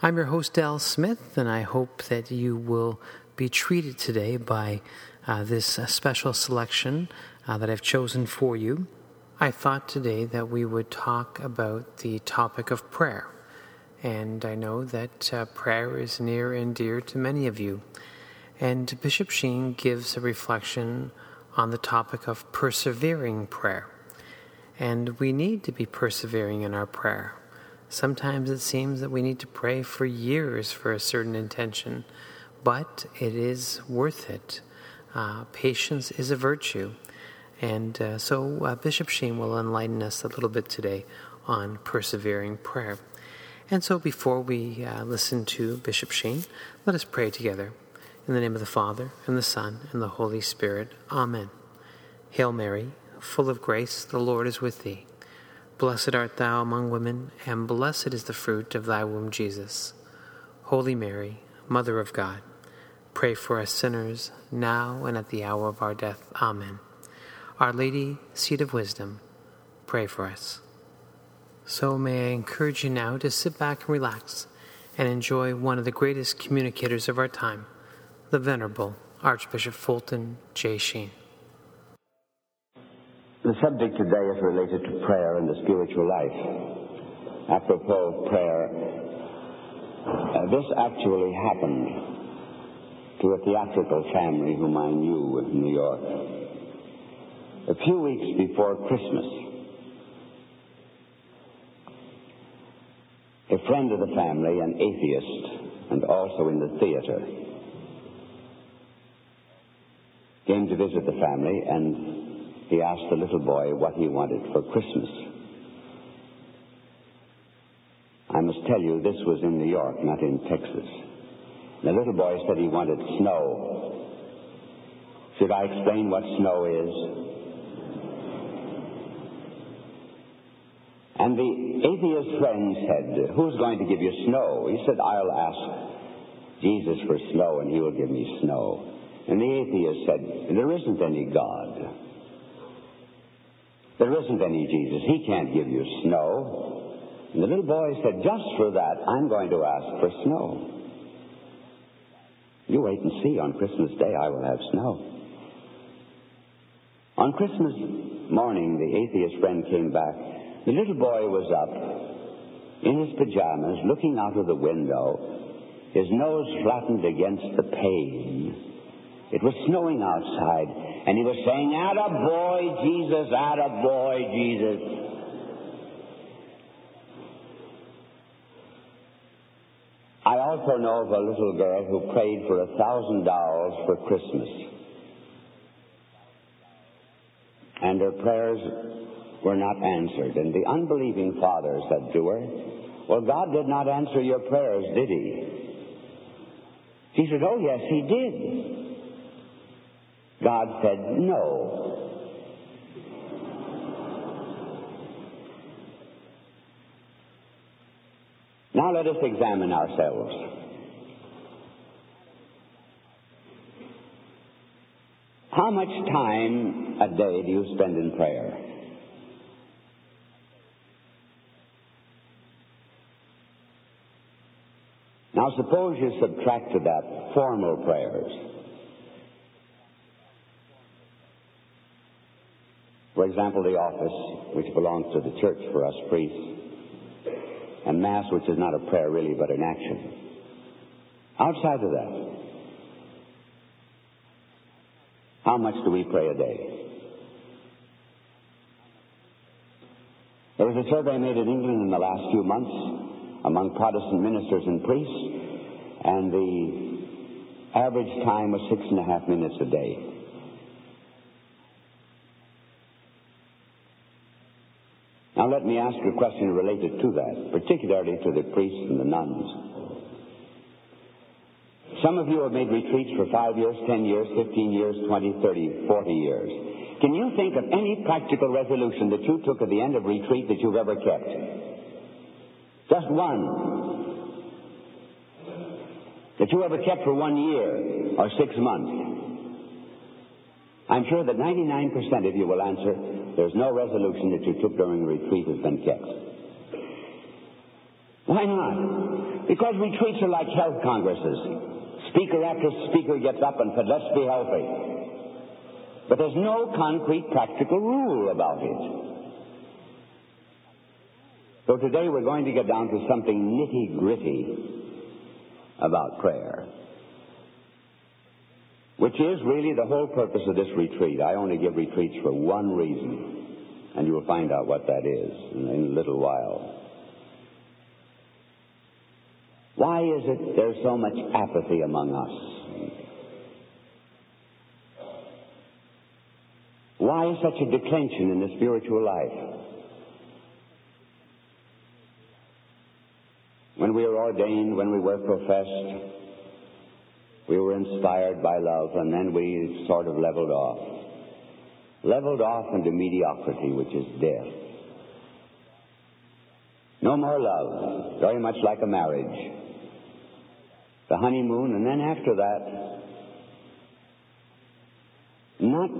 I'm your host, Al Smith, and I hope that you will be treated today by uh, this uh, special selection uh, that I've chosen for you. I thought today that we would talk about the topic of prayer. And I know that uh, prayer is near and dear to many of you. And Bishop Sheen gives a reflection on the topic of persevering prayer. And we need to be persevering in our prayer. Sometimes it seems that we need to pray for years for a certain intention, but it is worth it. Uh, patience is a virtue. And uh, so uh, Bishop Sheen will enlighten us a little bit today on persevering prayer. And so before we uh, listen to Bishop Sheen, let us pray together. In the name of the Father, and the Son, and the Holy Spirit. Amen. Hail Mary, full of grace, the Lord is with thee. Blessed art thou among women, and blessed is the fruit of thy womb, Jesus. Holy Mary, Mother of God, pray for us sinners, now and at the hour of our death. Amen. Our Lady, Seat of Wisdom, pray for us. So may I encourage you now to sit back and relax and enjoy one of the greatest communicators of our time, the Venerable Archbishop Fulton J. Sheen. The subject today is related to prayer and the spiritual life. Apropos of prayer, uh, this actually happened to a theatrical family whom I knew in New York. A few weeks before Christmas, a friend of the family, an atheist, and also in the theater, came to visit the family and he asked the little boy what he wanted for Christmas. I must tell you, this was in New York, not in Texas. The little boy said he wanted snow. Should I explain what snow is? And the atheist friend said, Who's going to give you snow? He said, I'll ask Jesus for snow and he will give me snow. And the atheist said, There isn't any God. There isn't any Jesus. He can't give you snow. And the little boy said, Just for that, I'm going to ask for snow. You wait and see. On Christmas Day, I will have snow. On Christmas morning, the atheist friend came back. The little boy was up in his pajamas, looking out of the window, his nose flattened against the pane. It was snowing outside, and he was saying, Atta boy, Jesus, atta boy, Jesus. I also know of a little girl who prayed for a thousand dollars for Christmas. And her prayers were not answered. And the unbelieving father said to her, Well, God did not answer your prayers, did he? She said, Oh, yes, he did. God said, No. Now let us examine ourselves. How much time a day do you spend in prayer? Now, suppose you subtract to that formal prayers. For example, the office, which belongs to the church for us priests, and Mass, which is not a prayer really, but an action. Outside of that, how much do we pray a day? There was a survey made in England in the last few months among Protestant ministers and priests, and the average time was six and a half minutes a day. Now let me ask you a question related to that, particularly to the priests and the nuns. Some of you have made retreats for five years, ten years, fifteen years, twenty, thirty, forty years. Can you think of any practical resolution that you took at the end of retreat that you've ever kept? Just one. That you ever kept for one year or six months. I'm sure that 99% of you will answer, there's no resolution that you took during retreat has been kept. Why not? Because retreats are like health congresses. Speaker after speaker gets up and said, let's be healthy. But there's no concrete practical rule about it. So today we're going to get down to something nitty gritty about prayer which is really the whole purpose of this retreat. I only give retreats for one reason, and you will find out what that is in, in a little while. Why is it there's so much apathy among us? Why such a declension in the spiritual life? When we were ordained, when we were professed, we were inspired by love, and then we sort of leveled off. Leveled off into mediocrity, which is death. No more love, very much like a marriage. The honeymoon, and then after that, not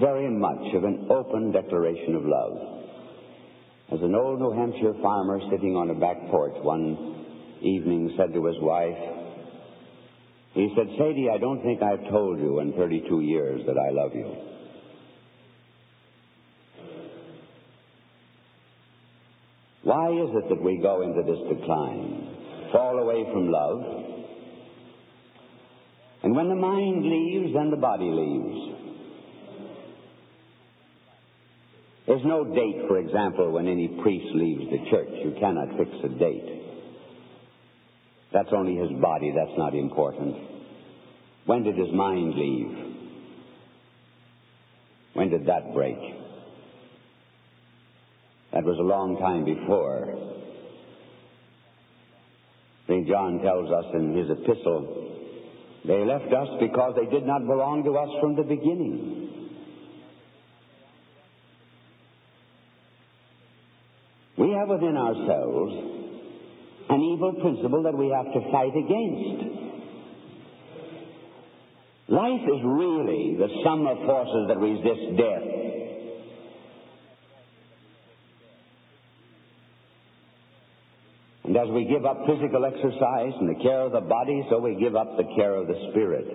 very much of an open declaration of love. As an old New Hampshire farmer sitting on a back porch one evening said to his wife, he said, Sadie, I don't think I've told you in 32 years that I love you. Why is it that we go into this decline, fall away from love, and when the mind leaves, then the body leaves? There's no date, for example, when any priest leaves the church. You cannot fix a date. That's only his body, that's not important. When did his mind leave? When did that break? That was a long time before. St. John tells us in his epistle, they left us because they did not belong to us from the beginning. We have within ourselves an evil principle that we have to fight against. Life is really the sum of forces that resist death. And as we give up physical exercise and the care of the body, so we give up the care of the spirit.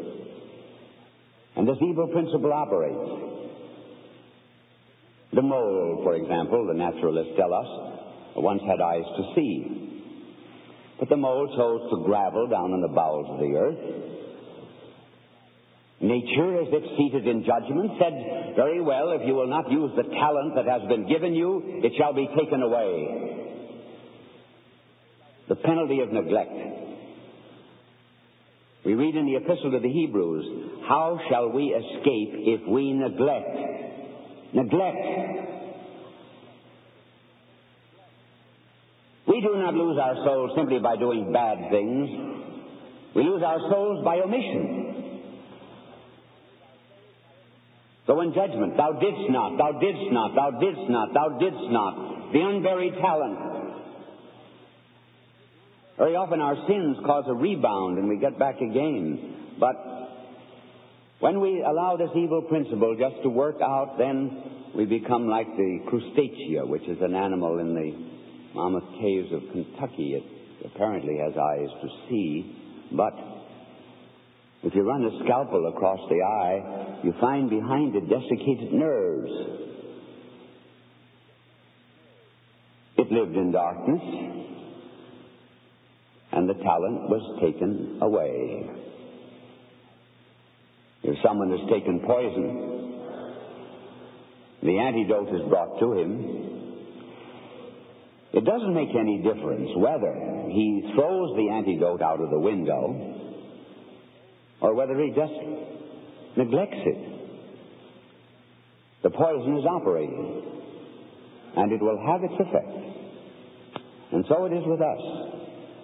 And this evil principle operates. The mole, for example, the naturalists tell us, once had eyes to see. But the mole chose to gravel down in the bowels of the earth. Nature, as if seated in judgment, said, Very well, if you will not use the talent that has been given you, it shall be taken away. The penalty of neglect. We read in the Epistle to the Hebrews, How shall we escape if we neglect? Neglect. We do not lose our souls simply by doing bad things. We lose our souls by omission. So in judgment, thou didst not, thou didst not, thou didst not, thou didst not, the unburied talent. Very often our sins cause a rebound and we get back again. But When we allow this evil principle just to work out, then we become like the crustacea, which is an animal in the mammoth caves of Kentucky. It apparently has eyes to see, but if you run a scalpel across the eye, you find behind it desiccated nerves. It lived in darkness, and the talent was taken away. If someone has taken poison, the antidote is brought to him. It doesn't make any difference whether he throws the antidote out of the window or whether he just neglects it. The poison is operating, and it will have its effect. And so it is with us.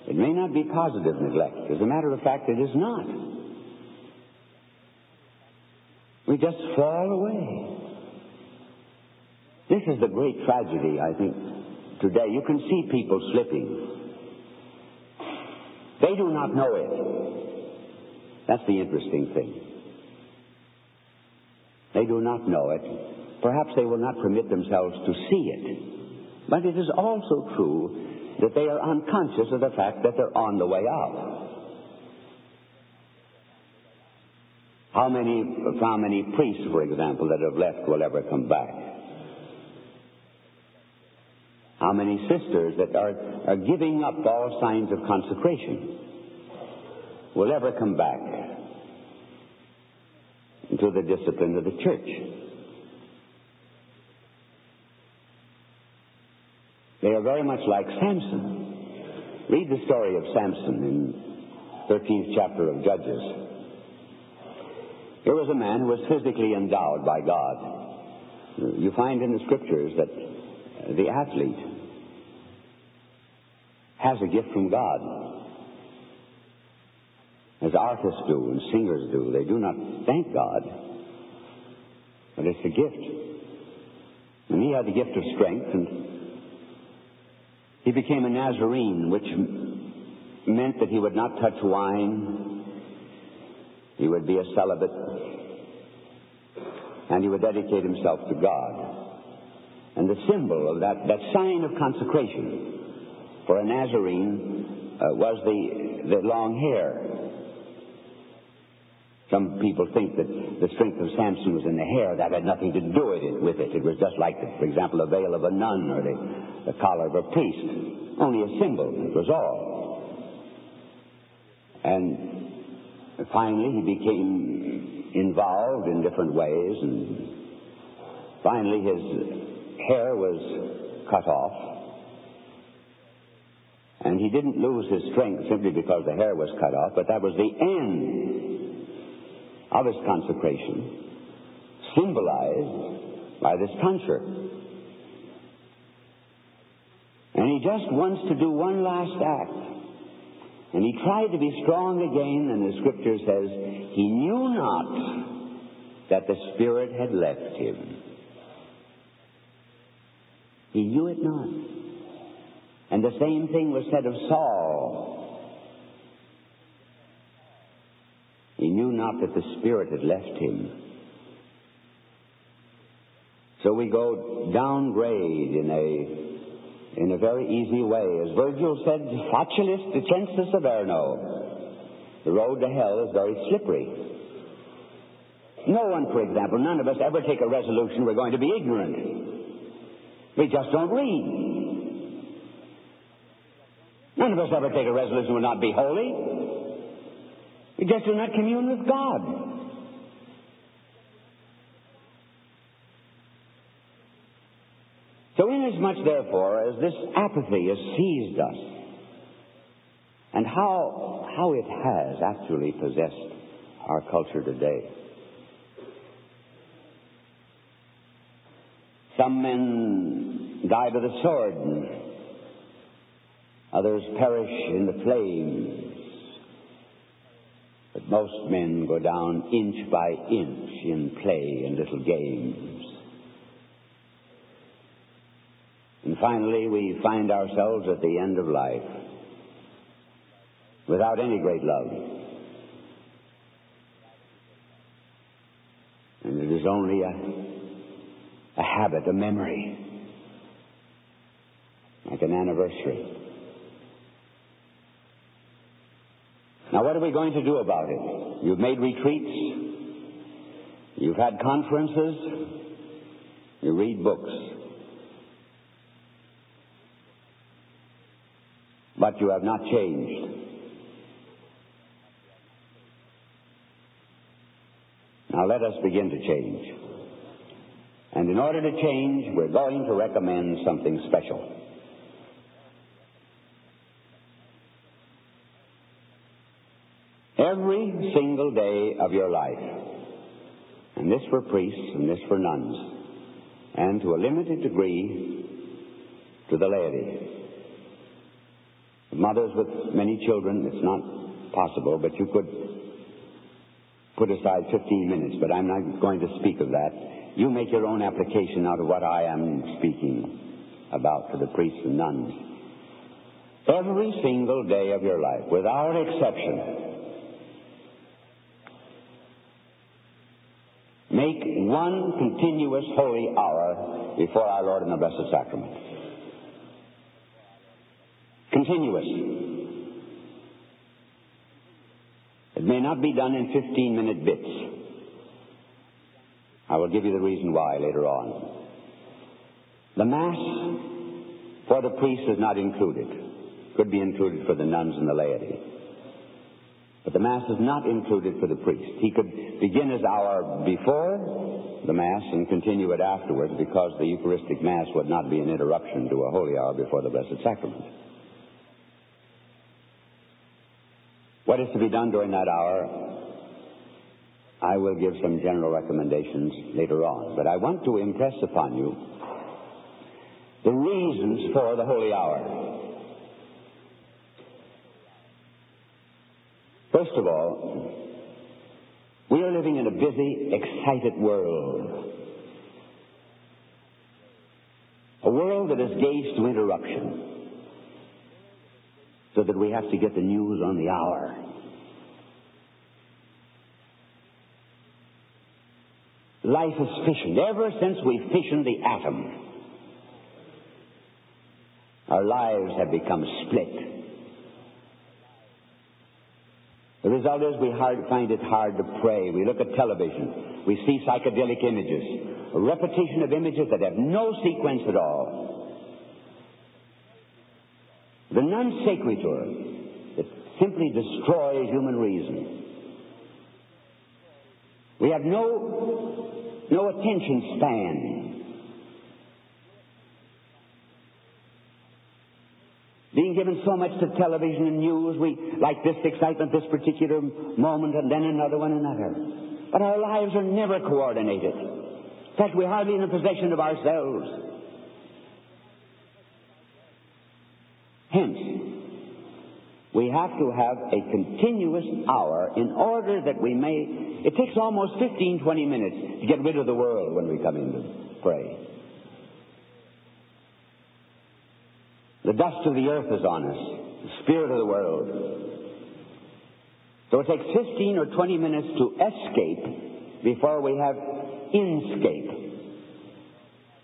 It may not be positive neglect. As a matter of fact, it is not. We just fall away. This is the great tragedy, I think, today. You can see people slipping. They do not know it. That's the interesting thing. They do not know it. Perhaps they will not permit themselves to see it. But it is also true that they are unconscious of the fact that they're on the way out. How many, how many priests, for example, that have left will ever come back? How many sisters that are, are giving up all signs of consecration will ever come back to the discipline of the church? They are very much like Samson. Read the story of Samson in 13th chapter of Judges. Here was a man who was physically endowed by God. You find in the scriptures that the athlete has a gift from God. As artists do and singers do. They do not thank God, but it's a gift. And he had the gift of strength, and he became a Nazarene, which meant that he would not touch wine, he would be a celibate, and he would dedicate himself to God. And the symbol of that, that sign of consecration for a Nazarene uh, was the, the long hair. Some people think that the strength of Samson was in the hair. That had nothing to do with it. With it. It was just like, for example, the veil of a nun or the the collar of a priest. Only a symbol, it was all. And finally, he became involved in different ways, and finally, his hair was cut off. And he didn't lose his strength simply because the hair was cut off, but that was the end of his consecration, symbolized by this tonsure. And he just wants to do one last act. And he tried to be strong again, and the scripture says, he knew not that the Spirit had left him. He knew it not. And the same thing was said of Saul. He knew not that the Spirit had left him. So we go downgrade in a in a very easy way. As Virgil said, facilis descensus averno. The road to hell is very slippery. No one, for example, none of us ever take a resolution we're going to be ignorant. We just don't read. None of us ever take a resolution we'll not be holy. We just do not commune with God. So, inasmuch, therefore, as this apathy has seized us, and how, how it has actually possessed our culture today, some men die by the sword, others perish in the flames. But most men go down inch by inch in play and little games. And finally, we find ourselves at the end of life without any great love, And it is only a, a habit, a memory, like an anniversary. Now, what are we going to do about it? You've made retreats. You've had conferences. You read books. But you have not changed. Now let us begin to change. And in order to change, we're going to recommend something special. Every single day of your life, and this for priests and this for nuns, and to a limited degree to the laity. Mothers with many children, it's not possible, but you could put aside 15 minutes, but I'm not going to speak of that. You make your own application out of what I am speaking about for the priests and nuns. Every single day of your life, without exception, make one continuous holy hour before our Lord in the Blessed Sacrament. Continuous. It may not be done in 15 minute bits. I will give you the reason why later on. The Mass for the priest is not included. Could be included for the nuns and the laity. But the Mass is not included for the priest. He could begin his hour before the Mass and continue it afterwards because the Eucharistic Mass would not be an interruption to a holy hour before the Blessed Sacrament. What is to be done during that hour? I will give some general recommendations later on, but I want to impress upon you the reasons for the holy hour. First of all, we are living in a busy, excited world. A world that is gauged to interruption so that we have to get the news on the hour. Life is fissioned. Ever since we fissioned the atom, our lives have become split. The result is we hard, find it hard to pray. We look at television. We see psychedelic images, a repetition of images that have no sequence at all. The non sequitur that simply destroys human reason. We have no, no attention span. Being given so much to television and news, we like this excitement, this particular moment, and then another one, another. But our lives are never coordinated. In fact, we're hardly in the possession of ourselves. Hence, we have to have a continuous hour in order that we may. It takes almost 15, 20 minutes to get rid of the world when we come in to pray. The dust of the earth is on us, the spirit of the world. So it takes 15 or 20 minutes to escape before we have inscape.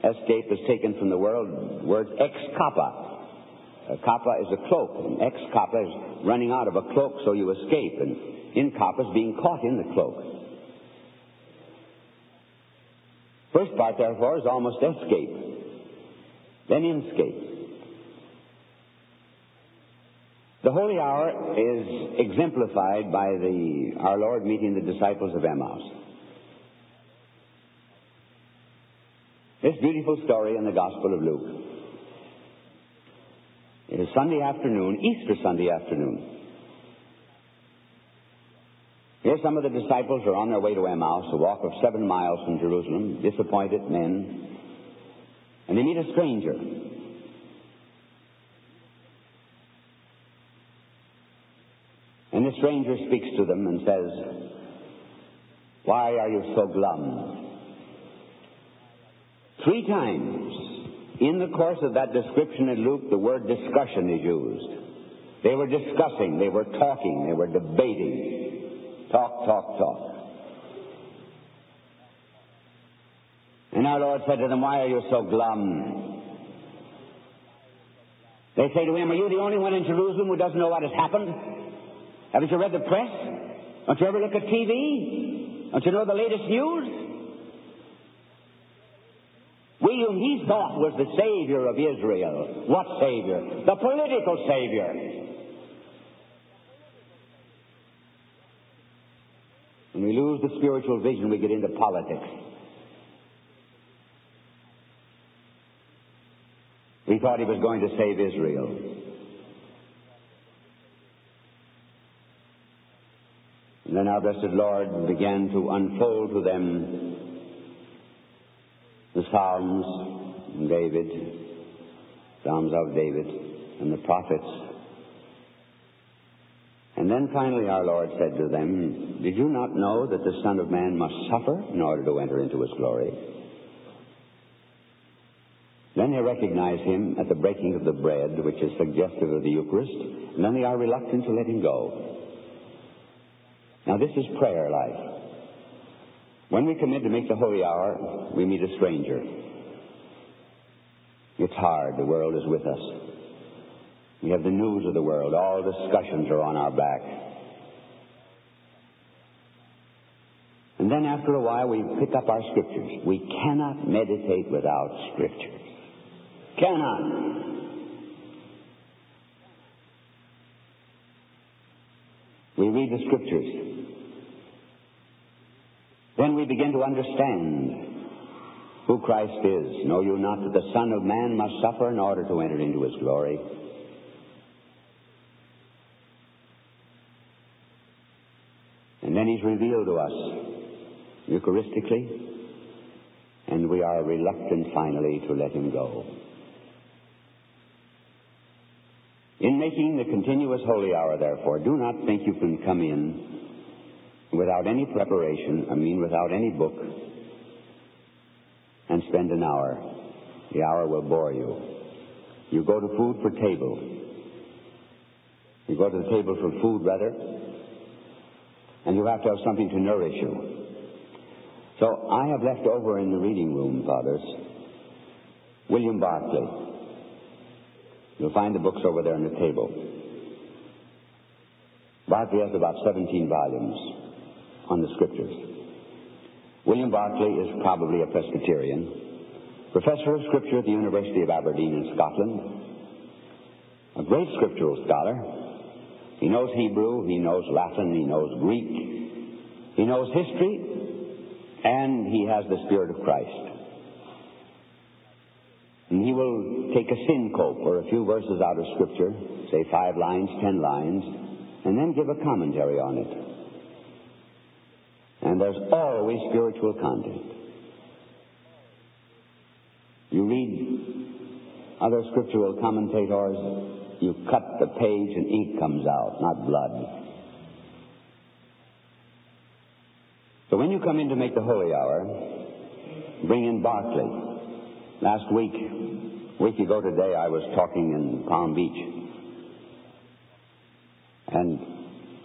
Escape is taken from the world word ex cappa, a cappa is a cloak, and ex cappa is running out of a cloak so you escape, and in cappa is being caught in the cloak. First part, therefore, is almost escape, then inscape. The holy hour is exemplified by the, our Lord meeting the disciples of Emmaus. This beautiful story in the Gospel of Luke. It is Sunday afternoon, Easter Sunday afternoon. Here some of the disciples are on their way to Emmaus, a walk of seven miles from Jerusalem, disappointed men, and they meet a stranger. And the stranger speaks to them and says, Why are you so glum? Three times in the course of that description in Luke, the word discussion is used. They were discussing, they were talking, they were debating. Talk, talk, talk. And our Lord said to them, Why are you so glum? They say to him, Are you the only one in Jerusalem who doesn't know what has happened? Haven't you read the press? Don't you ever look at TV? Don't you know the latest news? We whom he thought was the Savior of Israel. What Savior? The political Savior. When we lose the spiritual vision, we get into politics. We thought he was going to save Israel. And then our blessed Lord began to unfold to them the Psalms, David, Psalms of David, and the prophets. And then finally our Lord said to them, Did you not know that the Son of Man must suffer in order to enter into his glory? Then they recognize him at the breaking of the bread, which is suggestive of the Eucharist, and then they are reluctant to let him go. Now, this is prayer life. When we commit to make the holy hour, we meet a stranger. It's hard. The world is with us. We have the news of the world. All discussions are on our back. And then after a while, we pick up our scriptures. We cannot meditate without scriptures. Cannot. We read the scriptures. Then we begin to understand who Christ is. Know you not that the Son of Man must suffer in order to enter into his glory? And then he's revealed to us Eucharistically, and we are reluctant finally to let him go. In making the continuous holy hour, therefore, do not think you can come in without any preparation, I mean without any book, and spend an hour. The hour will bore you. You go to food for table. You go to the table for food, rather, and you have to have something to nourish you. So I have left over in the reading room, fathers, William Barclay. You'll find the books over there on the table. Barclay has about 17 volumes on the scriptures. William Barclay is probably a Presbyterian, professor of scripture at the University of Aberdeen in Scotland, a great scriptural scholar. He knows Hebrew, he knows Latin, he knows Greek, he knows history, and he has the Spirit of Christ. And he will take a pericope or a few verses out of Scripture, say five lines, ten lines, and then give a commentary on it. And there's always spiritual content. You read other scriptural commentators, you cut the page and ink comes out, not blood. So when you come in to make the holy hour, bring in Barclay. Last week, week ago today, I was talking in Palm Beach. And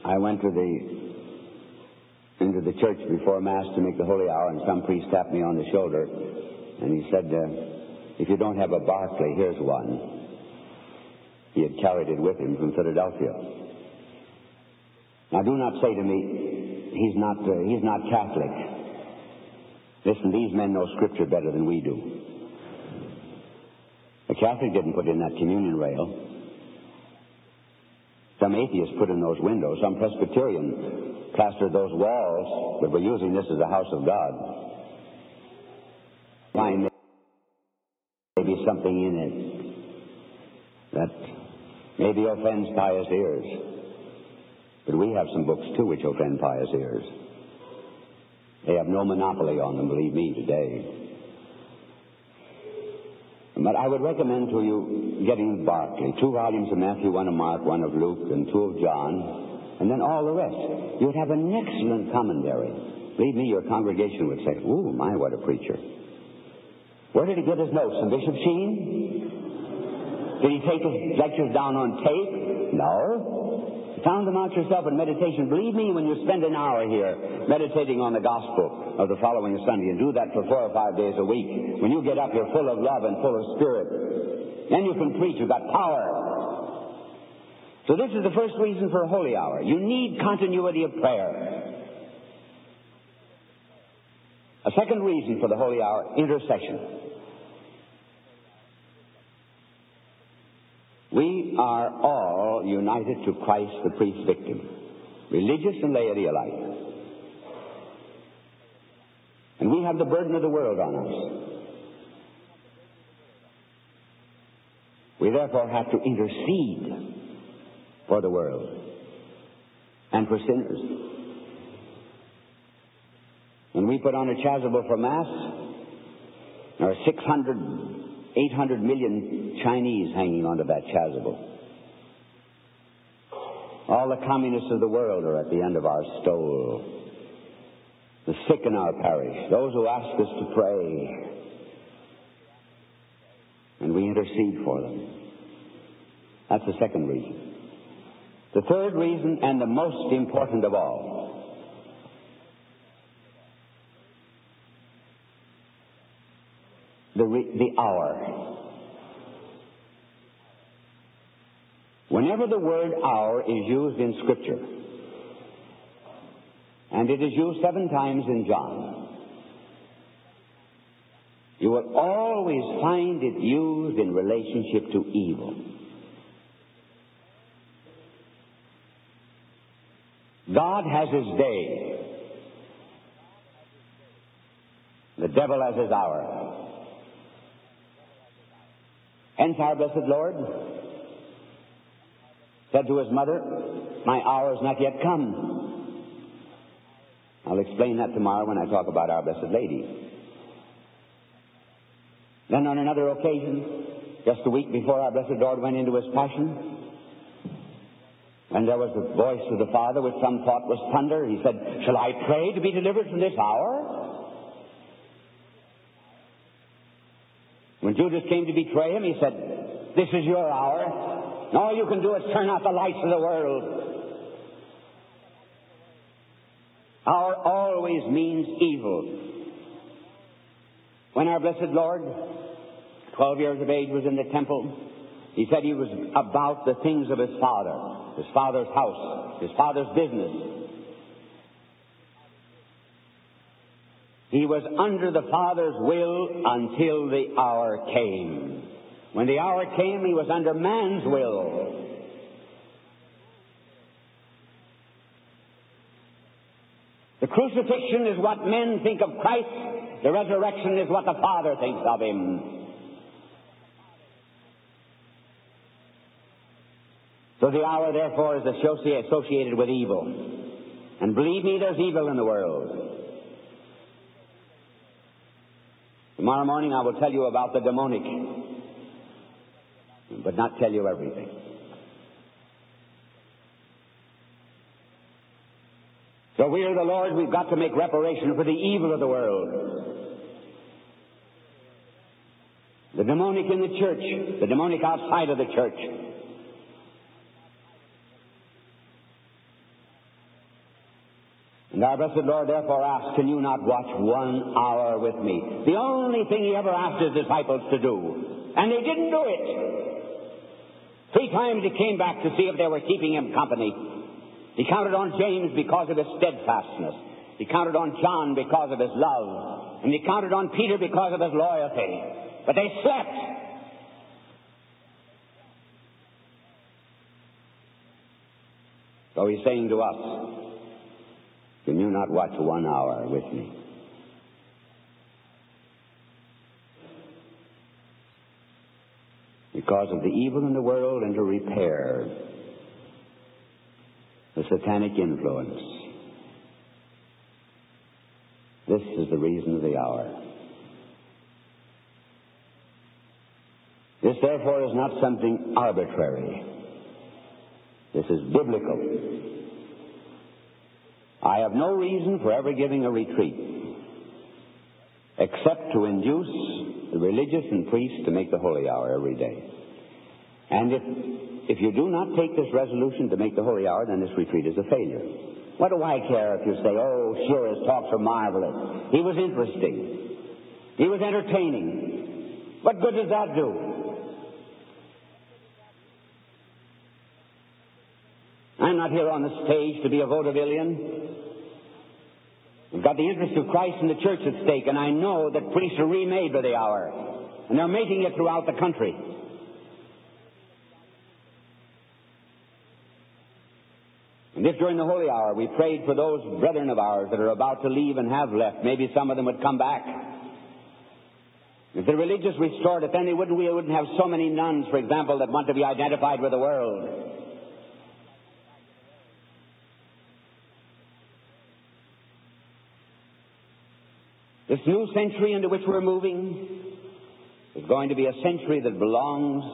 I went to the into the church before Mass to make the holy hour, and some priest tapped me on the shoulder, and he said, uh, if you don't have a Barclay, here's one. He had carried it with him from Philadelphia. Now, do not say to me, he's not, uh, he's not Catholic. Listen, these men know Scripture better than we do. A Catholic didn't put in that communion rail. Some atheists put in those windows. Some Presbyterian plastered those walls, but we're using this as a house of God. Find maybe something in it that maybe offends pious ears. But we have some books too which offend pious ears. They have no monopoly on them, believe me, today. But I would recommend to you getting Barclay, two volumes of Matthew, one of Mark, one of Luke, and two of John, and then all the rest. You'd have an excellent commentary. Believe me, your congregation would say, Ooh, my, what a preacher. Where did he get his notes? From Bishop Sheen? Did he take his lectures down on tape? No. Found them out yourself in meditation. Believe me, when you spend an hour here meditating on the gospel of the following Sunday and do that for four or five days a week. When you get up, you're full of love and full of spirit. Then you can preach. You've got power. So this is the first reason for a holy hour. You need continuity of prayer. A second reason for the holy hour, intercession. We are all united to Christ the priest victim, religious and laity alike. And we have the burden of the world on us. We therefore have to intercede for the world and for sinners. When we put on a chasuble for Mass, there are 600, 800 million Chinese hanging onto that chasuble. All the communists of the world are at the end of our stole the sick in our parish, those who ask us to pray, and we intercede for them. That's the second reason. The third reason, and the most important of all, the, re- the hour. Whenever the word hour is used in Scripture, and it is used seven times in John. You will always find it used in relationship to evil. God has his day. The devil has his hour. Hence our blessed Lord said to his mother, My hour is not yet come. I'll explain that tomorrow when I talk about our Blessed Lady. Then on another occasion, just a week before our Blessed Lord went into his passion, when there was the voice of the Father which some thought was thunder, he said, Shall I pray to be delivered from this hour? When Judas came to betray him, he said, This is your hour. And all you can do is turn out the lights of the world. Hour always means evil. When our blessed Lord, 12 years of age, was in the temple, he said he was about the things of his father, his father's house, his father's business. He was under the Father's will until the hour came. When the hour came, he was under man's will. The crucifixion is what men think of Christ. The resurrection is what the Father thinks of him. So the hour, therefore, is associated with evil. And believe me, there's evil in the world. Tomorrow morning I will tell you about the demonic, but not tell you everything. So we are the Lord, we've got to make reparation for the evil of the world. The demonic in the church, the demonic outside of the church. And our blessed Lord therefore asks, Can you not watch one hour with me? The only thing he ever asked his disciples to do. And they didn't do it. Three times he came back to see if they were keeping him company. He counted on James because of his steadfastness. He counted on John because of his love. And he counted on Peter because of his loyalty. But they slept. So he's saying to us, Can you not watch one hour with me? Because of the evil in the world and to repair the satanic influence. This is the reason of the hour. This, therefore, is not something arbitrary. This is biblical. I have no reason for ever giving a retreat except to induce the religious and priests to make the holy hour every day. And if if you do not take this resolution to make the holy hour, then this retreat is a failure. What do I care if you say, oh, sure, his talks are marvelous? He was interesting. He was entertaining. What good does that do? I'm not here on the stage to be a vaudevillian. We've got the interest of Christ and the church at stake, and I know that priests are remade by the hour, and they're making it throughout the country. And if during the holy hour we prayed for those brethren of ours that are about to leave and have left, maybe some of them would come back. If the religious restored it, then they wouldn't, we wouldn't have so many nuns, for example, that want to be identified with the world. This new century into which we're moving is going to be a century that belongs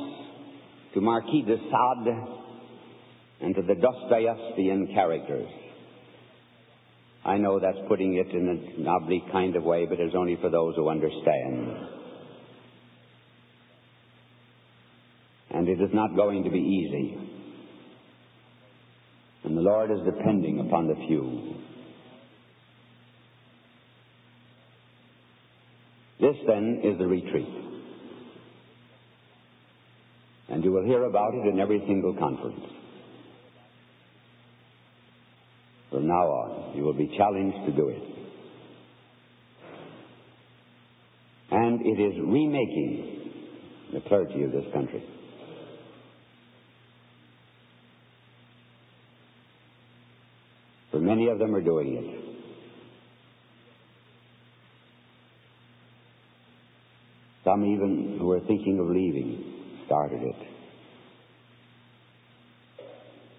to Marquis de Sade and to the Dostoevskian characters. I know that's putting it in an oblique kind of way, but it's only for those who understand. And it is not going to be easy. And the Lord is depending upon the few. This then is the retreat. And you will hear about it in every single conference. From now on, you will be challenged to do it. And it is remaking the clergy of this country. For many of them are doing it. Some even who were thinking of leaving started it.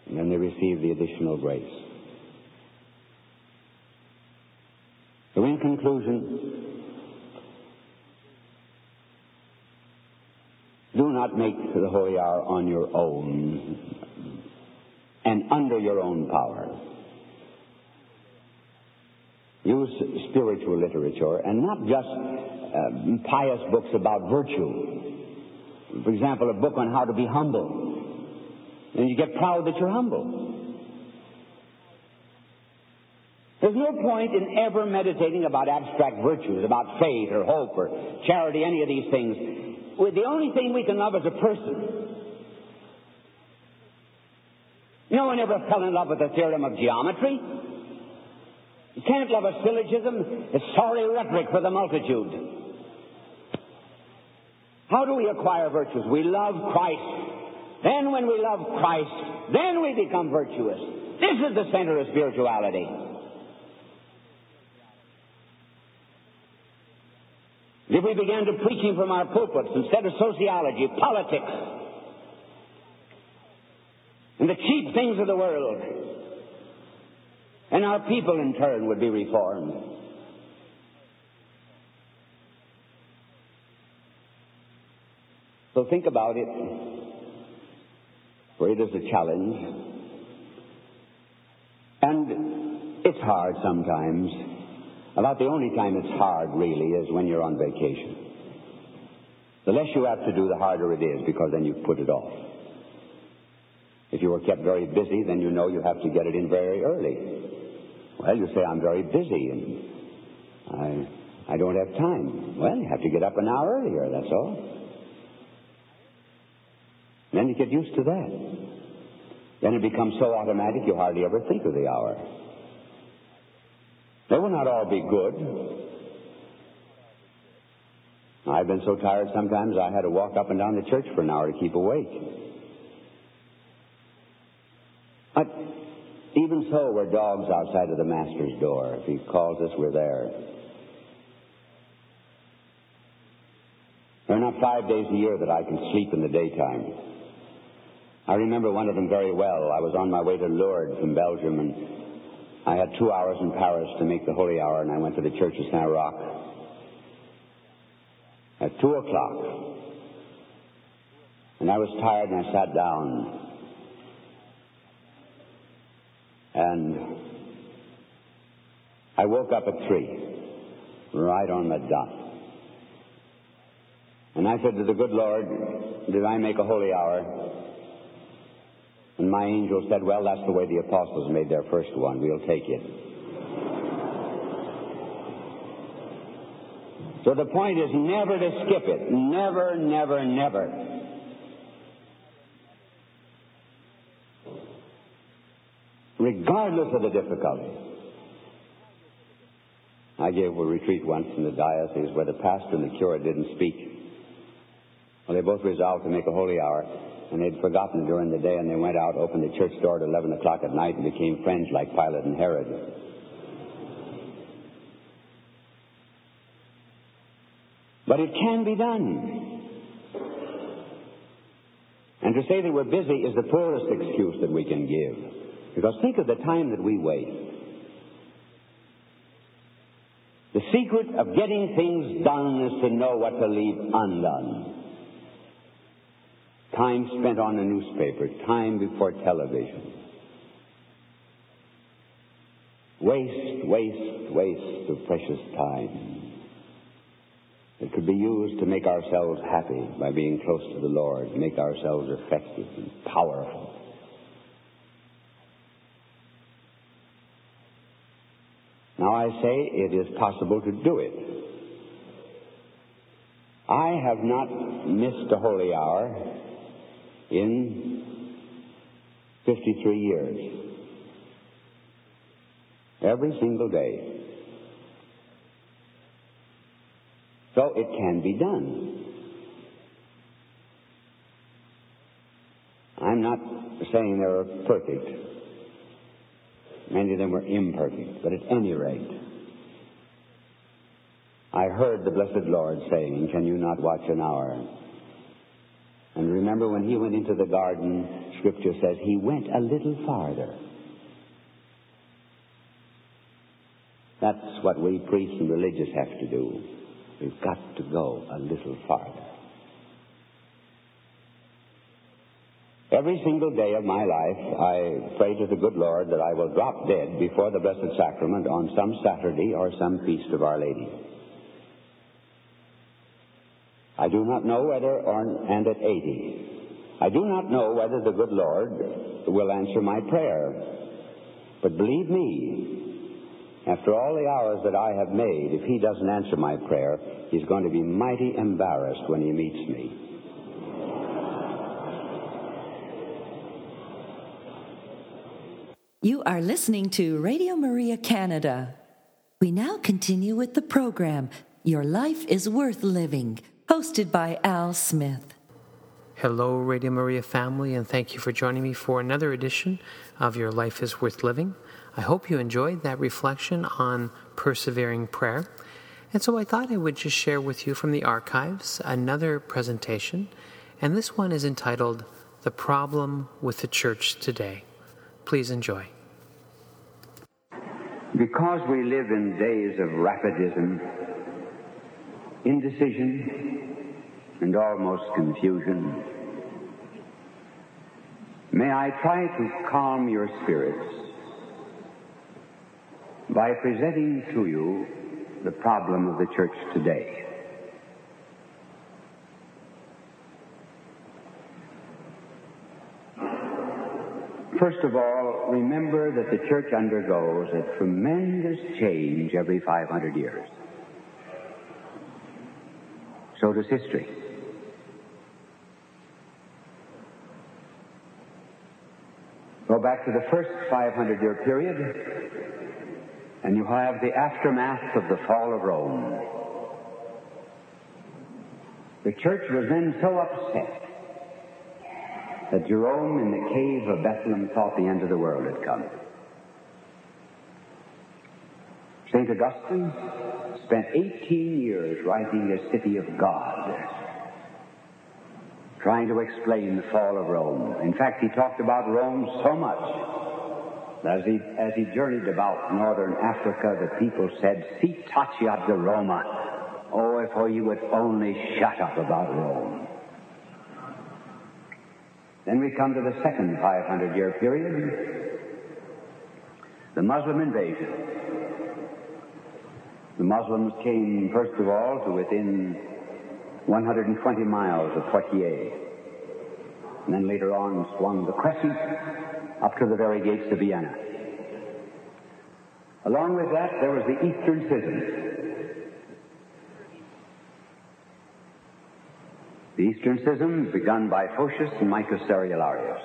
And then they received the additional grace. So, in conclusion, do not make the holy hour on your own and under your own power. Use spiritual literature and not just uh, pious books about virtue. For example, a book on how to be humble. And you get proud that you're humble. There's no point in ever meditating about abstract virtues, about faith or hope or charity, any of these things. The only thing we can love is a person. No one ever fell in love with the theorem of geometry. You can't love a syllogism. It's sorry rhetoric for the multitude. How do we acquire virtues? We love Christ. Then when we love Christ, then we become virtuous. This is the center of spirituality. If we began to preaching from our pulpits instead of sociology, politics, and the cheap things of the world, and our people in turn would be reformed. So think about it, for it is a challenge. And it's hard sometimes. About the only time it's hard, really, is when you're on vacation. The less you have to do, the harder it is, because then you put it off. If you were kept very busy, then you know you have to get it in very early. Well, you say, I'm very busy, and I, I don't have time. Well, you have to get up an hour earlier, that's all. Get used to that. Then it becomes so automatic you hardly ever think of the hour. They will not all be good. I've been so tired sometimes I had to walk up and down the church for an hour to keep awake. But even so, we're dogs outside of the Master's door. If He calls us, we're there. There are not five days a year that I can sleep in the daytime. I remember one of them very well. I was on my way to Lourdes from Belgium, and I had two hours in Paris to make the holy hour, and I went to the church of Saint Roch. At two o'clock, and I was tired, and I sat down. And I woke up at three, right on the dot. And I said to the good Lord, Did I make a holy hour? And my angel said, Well, that's the way the apostles made their first one. We'll take it. So the point is never to skip it. Never, never, never. Regardless of the difficulty. I gave a retreat once in the diocese where the pastor and the curate didn't speak. Well, they both resolved to make a holy hour, and they'd forgotten during the day, and they went out, opened the church door at 11 o'clock at night, and became friends like Pilate and Herod. But it can be done. And to say that we're busy is the poorest excuse that we can give. Because think of the time that we waste. The secret of getting things done is to know what to leave undone. Time spent on a newspaper, time before television. Waste, waste, waste of precious time. It could be used to make ourselves happy by being close to the Lord, make ourselves effective and powerful. Now I say it is possible to do it. I have not missed a holy hour in 53 years. Every single day. So it can be done. I'm not saying they're perfect. Many of them were imperfect, but at any rate, I heard the blessed Lord saying, Can you not watch an hour? Remember when he went into the garden, Scripture says he went a little farther. That's what we priests and religious have to do. We've got to go a little farther. Every single day of my life, I pray to the good Lord that I will drop dead before the Blessed Sacrament on some Saturday or some feast of Our Lady. I do not know whether, or, and at 80, I do not know whether the good Lord will answer my prayer. But believe me, after all the hours that I have made, if he doesn't answer my prayer, he's going to be mighty embarrassed when he meets me. You are listening to Radio Maria Canada. We now continue with the program Your Life is Worth Living, hosted by Al Smith. Hello, Radio Maria family, and thank you for joining me for another edition of Your Life is Worth Living. I hope you enjoyed that reflection on persevering prayer. And so I thought I would just share with you from the archives another presentation, and this one is entitled The Problem with the Church Today. Please enjoy. Because we live in days of rapidism, indecision, and almost confusion, may I try to calm your spirits by presenting to you the problem of the church today. First of all, remember that the church undergoes a tremendous change every 500 years. So does history. Go back to the first 500 year period, and you have the aftermath of the fall of Rome. The church was then so upset that Jerome in the cave of Bethlehem thought the end of the world had come. St. Augustine spent 18 years writing The City of God, trying to explain the fall of Rome. In fact, he talked about Rome so much that as he, as he journeyed about northern Africa, the people said, Si taceat de Roma. Oh, if you would only shut up about Rome. Then we come to the second 500 year period, the Muslim invasion. The Muslims came, first of all, to within 120 miles of Poitiers. and then later on swung the crescent up to the very gates of Vienna. Along with that, there was the Eastern Schism. The Eastern Schism begun by Photius and Michael Cerularius.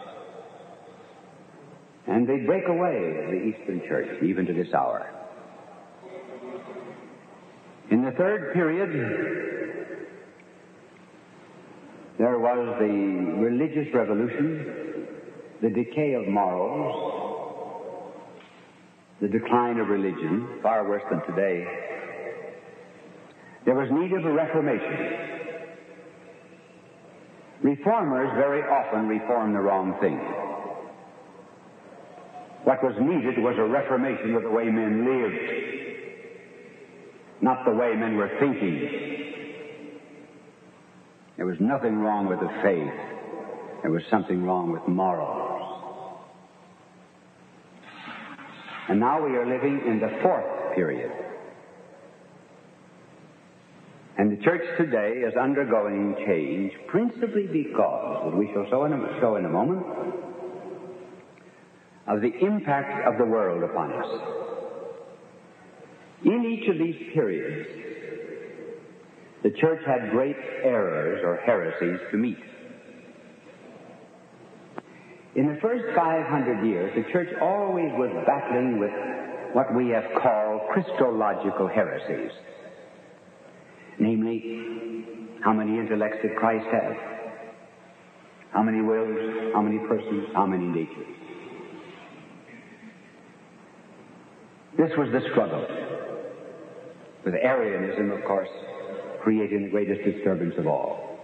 And they break away the Eastern Church, even to this hour. In the third period, there was the religious revolution, the decay of morals, the decline of religion, far worse than today. There was need of a reformation. Reformers very often reform the wrong thing. What was needed was a reformation of the way men lived, not the way men were thinking. There was nothing wrong with the faith. There was something wrong with morals. And now we are living in the fourth period. And the church today is undergoing change principally because, as we shall show in a, show in a moment, of the impact of the world upon us. In each of these periods, the church had great errors or heresies to meet. In the first 500 years, the church always was battling with what we have called Christological heresies. Namely, how many intellects did Christ have? How many wills? How many persons? How many natures? This was the struggle. With Arianism, of course, creating the greatest disturbance of all.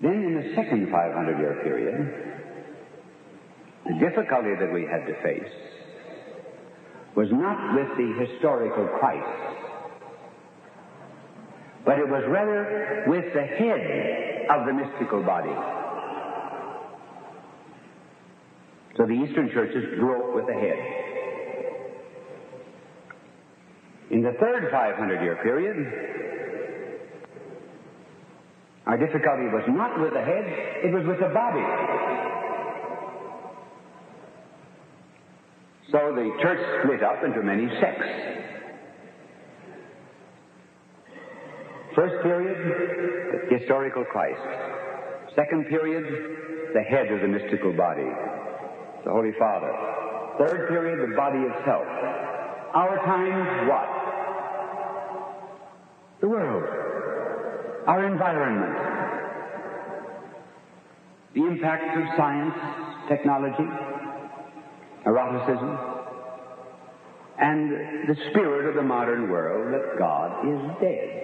Then in the second 500 year period, the difficulty that we had to face was not with the historical Christ, but it was rather with the head of the mystical body. So the Eastern churches grew up with the head. In the third 500 year period, our difficulty was not with the head, it was with the body. So the church split up into many sects. First period, the historical Christ. Second period, the head of the mystical body, the Holy Father. Third period, the body itself. Our time, what? The world, our environment, the impact of science, technology, eroticism, and the spirit of the modern world that God is dead.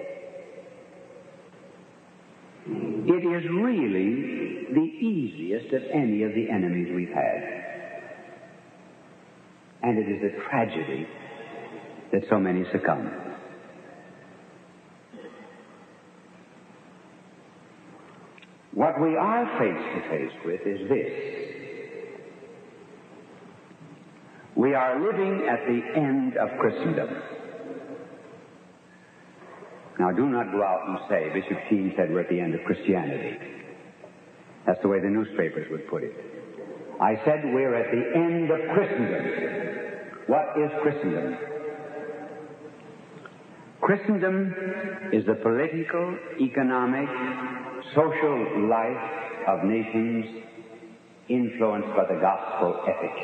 It is really the easiest of any of the enemies we've had. And it is a tragedy that so many succumb. What we are face to face with is this. We are living at the end of Christendom. Now, do not go out and say, Bishop Sheen said we're at the end of Christianity. That's the way the newspapers would put it. I said we're at the end of Christendom. What is Christendom? Christendom is the political, economic, social life of nations influenced by the gospel ethic.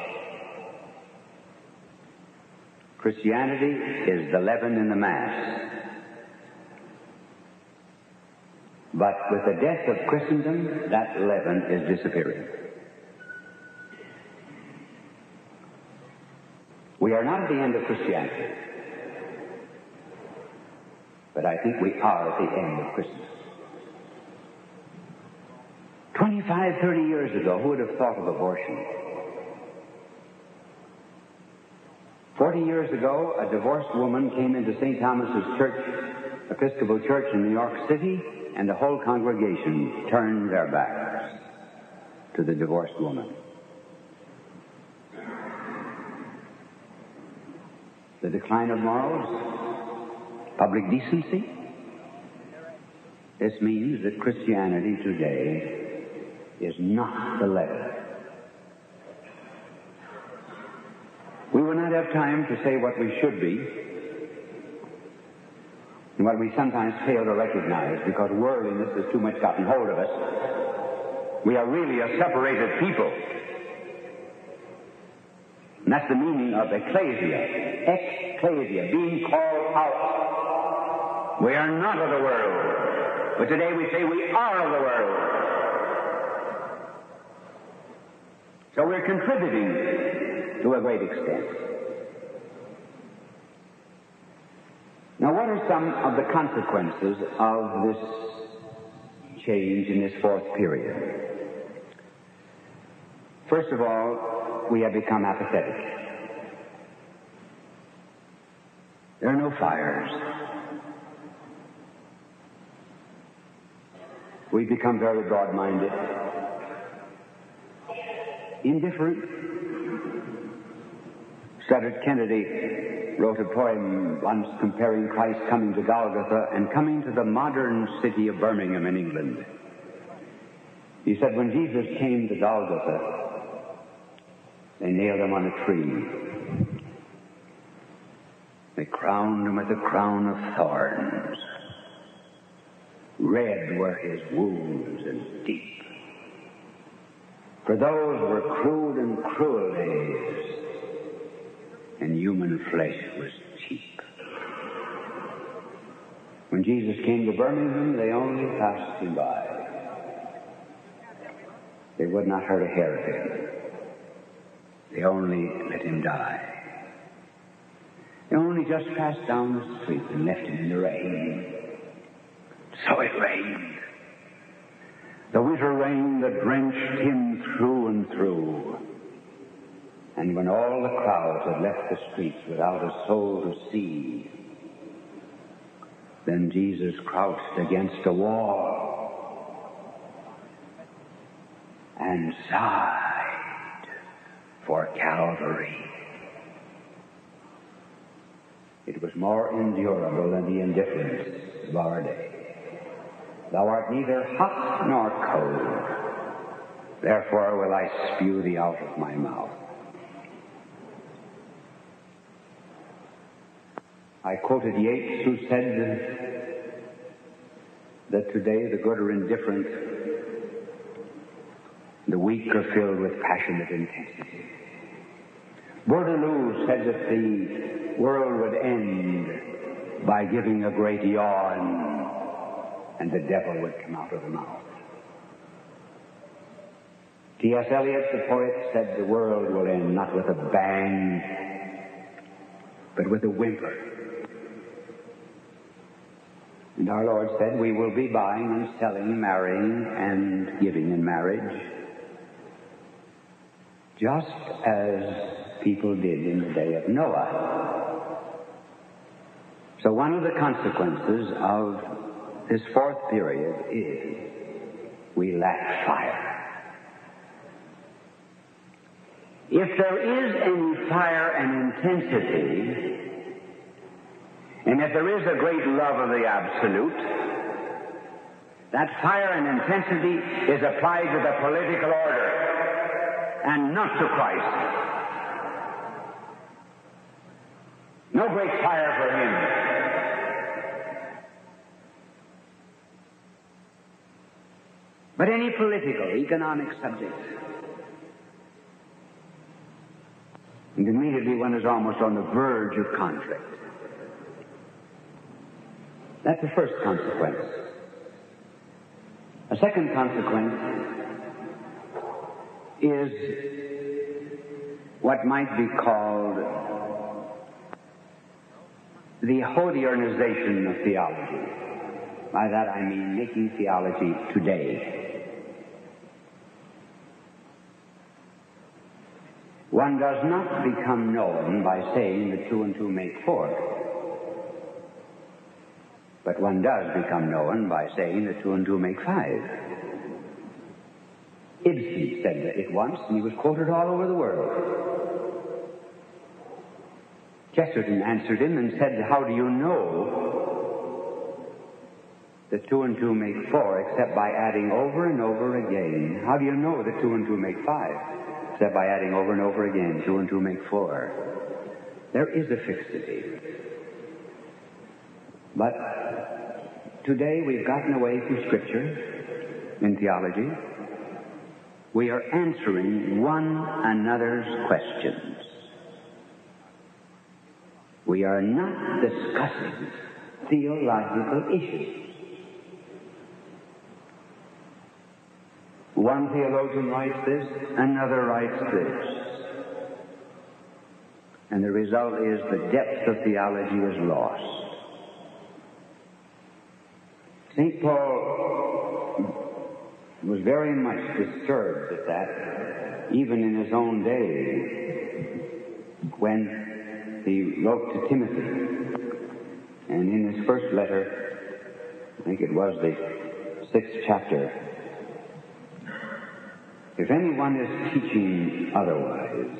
Christianity is the leaven in the mass. But with the death of Christendom, that leaven is disappearing. We are not at the end of Christianity, but I think we are at the end of Christmas. 25, 30 years ago, who would have thought of abortion? 40 years ago, a divorced woman came into St. Thomas's Church, Episcopal Church in New York City, and the whole congregation turned their backs to the divorced woman. The decline of morals, public decency. This means that Christianity today is not the letter. We will not have time to say what we should be and what we sometimes fail to recognize because worldliness has too much gotten hold of us. We are really a separated people. And that's the meaning of ecclesia. Ecclesia, being called out. We are not of the world. But today we say we are of the world. So we're contributing to a great extent. Now, what are some of the consequences of this change in this fourth period? First of all, we have become apathetic. There are no fires. We've become very broad minded indifferent. Studdert Kennedy wrote a poem once comparing Christ coming to Golgotha and coming to the modern city of Birmingham in England. He said, when Jesus came to Golgotha, they nailed him on a tree. They crowned him with a crown of thorns. Red were his wounds and deep for those were crude and cruel days, and human flesh was cheap. When Jesus came to Birmingham, they only passed him by. They would not hurt a hair of him. They only let him die. They only just passed down the street and left him in the rain. So it rained. The winter rain that drenched him through and through. And when all the crowds had left the streets without a soul to see, then Jesus crouched against a wall and sighed for Calvary. It was more endurable than the indifference of our day. Thou art neither hot nor cold. Therefore will I spew thee out of my mouth. I quoted Yeats, who said that today the good are indifferent, the weak are filled with passionate intensity. Bourdaloue said that the world would end by giving a great yawn and the devil would come out of the mouth. T.S. Eliot, the poet, said the world will end not with a bang, but with a whimper. And our Lord said, We will be buying and selling, marrying and giving in marriage, just as people did in the day of Noah. So, one of the consequences of this fourth period is we lack fire. If there is any fire and intensity, and if there is a great love of the absolute, that fire and intensity is applied to the political order and not to Christ. No great fire for him. But any political, economic subject. And immediately one is almost on the verge of conflict. That's the first consequence. A second consequence is what might be called the Hodiernisation of theology. By that I mean making theology today. One does not become known by saying that two and two make four. But one does become known by saying that two and two make five. Ibsen said it once, and he was quoted all over the world. Chesterton answered him and said, How do you know that two and two make four except by adding over and over again. How do you know that two and two make five? Except by adding over and over again. Two and two make four. There is a fixity. But today we've gotten away from Scripture in theology. We are answering one another's questions. We are not discussing theological issues. One theologian writes this, another writes this. And the result is the depth of theology is lost. St. Paul was very much disturbed at that, even in his own day, when he wrote to Timothy. And in his first letter, I think it was the sixth chapter, if anyone is teaching otherwise,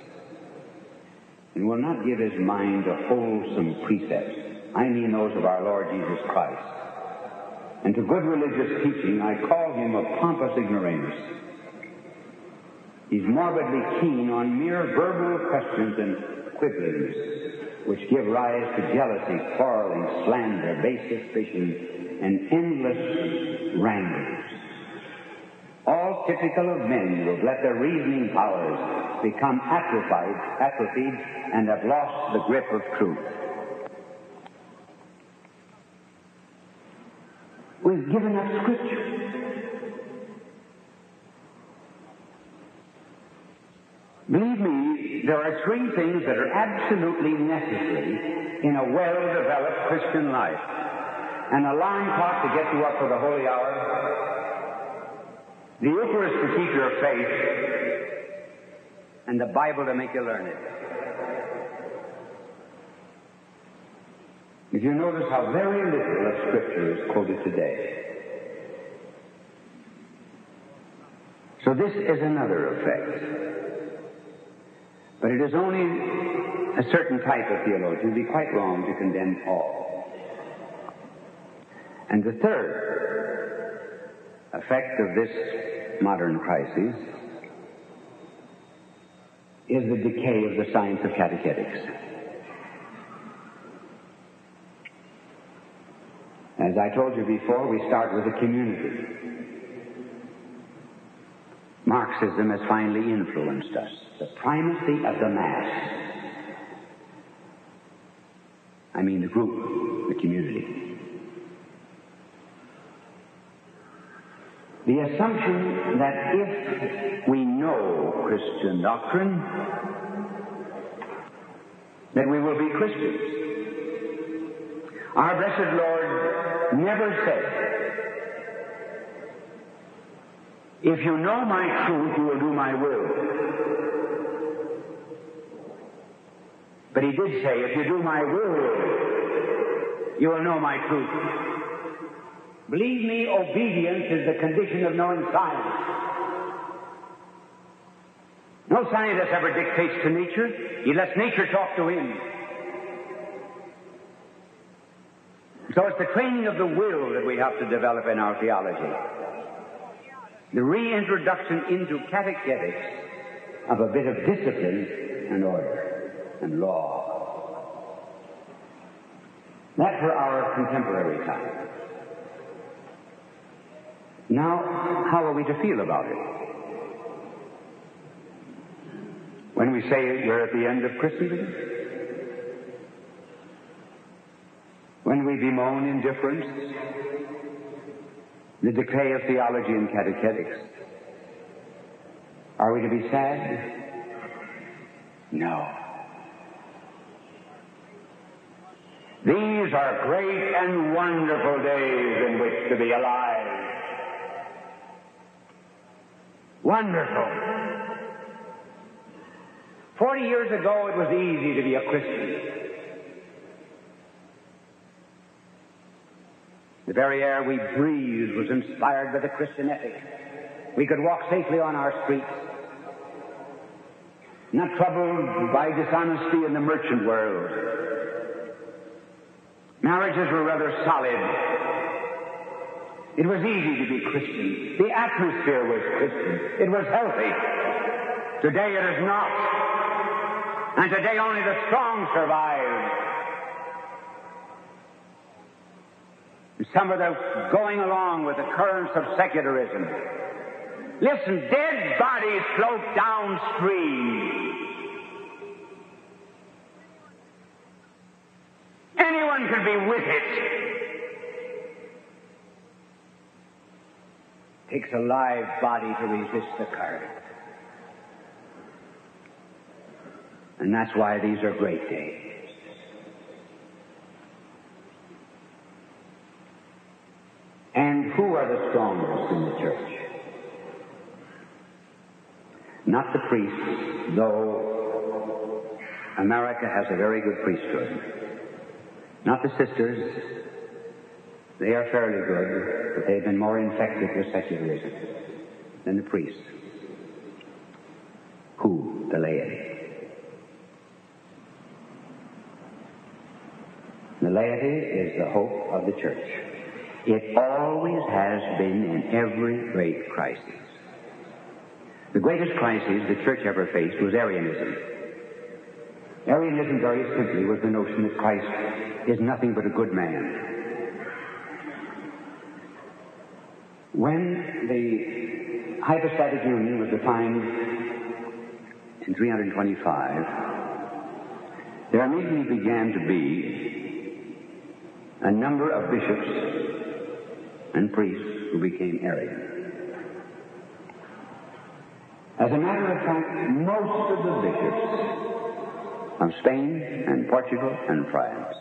and will not give his mind to wholesome precepts, I mean those of our Lord Jesus Christ, and to good religious teaching, I call him a pompous ignoramus. He's morbidly keen on mere verbal questions and quibblings, which give rise to jealousy, quarreling, slander, base suspicion, and endless wrangles typical of men who have let their reasoning powers become atrophied, atrophied and have lost the grip of truth. We've given up Scripture. Believe me, there are three things that are absolutely necessary in a well-developed Christian life. An alarm clock to get you up for the holy hour, the Eucharist to keep your faith, and the Bible to make you learn it. If you notice how very little of Scripture is quoted today. So this is another effect. But it is only a certain type of theologian. It would be quite wrong to condemn all. And the third effect of this modern crisis is the decay of the science of catechetics. As I told you before, we start with the community. Marxism has finally influenced us. The primacy of the mass. I mean the group, the community. The assumption that if we know Christian doctrine, that we will be Christians. Our blessed Lord never said, if you know my truth, you will do my will. But he did say, if you do my will, you will know my truth. Believe me, obedience is the condition of knowing science. No scientist ever dictates to nature. He lets nature talk to him. So it's the training of the will that we have to develop in our theology. The reintroduction into catechetics of a bit of discipline and order and law. That for our contemporary time. Now, how are we to feel about it? When we say we're at the end of Christendom? When we bemoan indifference, the decay of theology and catechetics, are we to be sad? No. These are great and wonderful days in which to be alive. Wonderful. Forty years ago, it was easy to be a Christian. The very air we breathed was inspired by the Christian ethic. We could walk safely on our streets, not troubled by dishonesty in the merchant world. Marriages were rather solid. It was easy to be Christian. The atmosphere was Christian. It was healthy. Today it is not. And today only the strong survive. Some of them going along with the currents of secularism. Listen, dead bodies float downstream. Anyone can be with it. Takes a live body to resist the current. And that's why these are great days. And who are the strongest in the church? Not the priests, though America has a very good priesthood. Not the sisters. They are fairly good, but they've been more infected with secularism than the priests. Who? The laity. The laity is the hope of the church. It always has been in every great crisis. The greatest crisis the church ever faced was Arianism. Arianism, very simply, was the notion that Christ is nothing but a good man. When the hypostatic union was defined in 325, there immediately began to be a number of bishops and priests who became Arian. As a matter of fact, most of the bishops of Spain and Portugal and France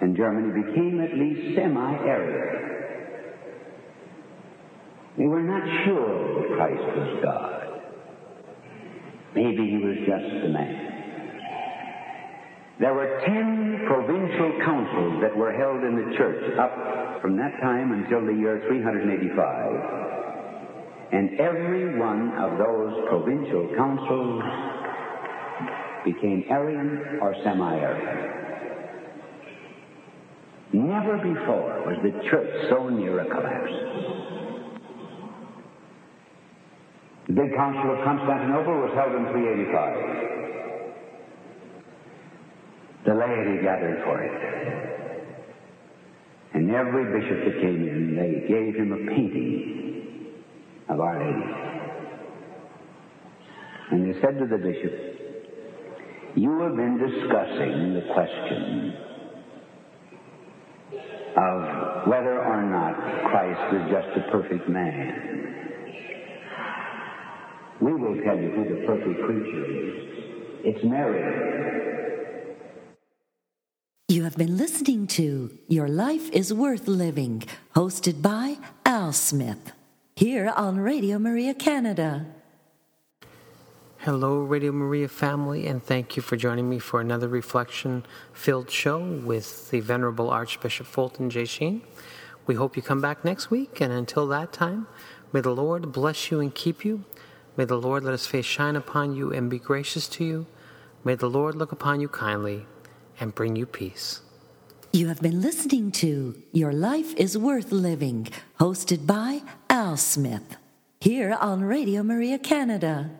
and Germany became at least semi-Arian. They were not sure that Christ was God. Maybe he was just a man. There were ten provincial councils that were held in the church up from that time until the year 385. And every one of those provincial councils became Arian or semi-Arian. Never before was the church so near a collapse. The big council of Constantinople was held in 385. The laity gathered for it. And every bishop that came in, they gave him a painting of Our Lady. And they said to the bishop, You have been discussing the question of whether or not Christ was just a perfect man. We will tell you who the perfect creature is. It's Mary. You have been listening to Your Life is Worth Living, hosted by Al Smith, here on Radio Maria Canada. Hello, Radio Maria family, and thank you for joining me for another reflection filled show with the Venerable Archbishop Fulton J. Sheen. We hope you come back next week, and until that time, may the Lord bless you and keep you. May the Lord let his face shine upon you and be gracious to you. May the Lord look upon you kindly and bring you peace. You have been listening to Your Life is Worth Living, hosted by Al Smith, here on Radio Maria Canada.